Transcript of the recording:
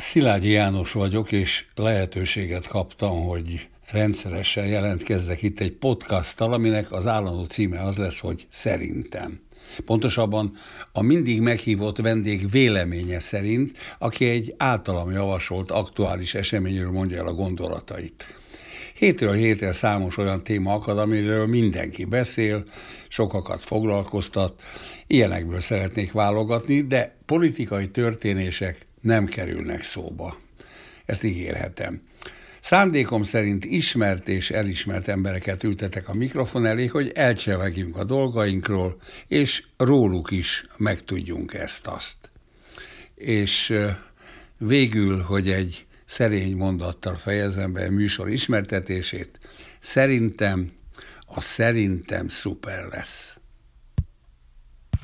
Szilágyi János vagyok, és lehetőséget kaptam, hogy rendszeresen jelentkezzek itt egy podcasttal, aminek az állandó címe az lesz, hogy Szerintem. Pontosabban a mindig meghívott vendég véleménye szerint, aki egy általam javasolt aktuális eseményről mondja el a gondolatait. Hétről hétre számos olyan téma akad, amiről mindenki beszél, sokakat foglalkoztat, ilyenekből szeretnék válogatni, de politikai történések nem kerülnek szóba. Ezt ígérhetem. Szándékom szerint ismert és elismert embereket ültetek a mikrofon elé, hogy elcsevegjünk a dolgainkról, és róluk is megtudjunk ezt-azt. És végül, hogy egy szerény mondattal fejezem be a műsor ismertetését, szerintem a szerintem szuper lesz.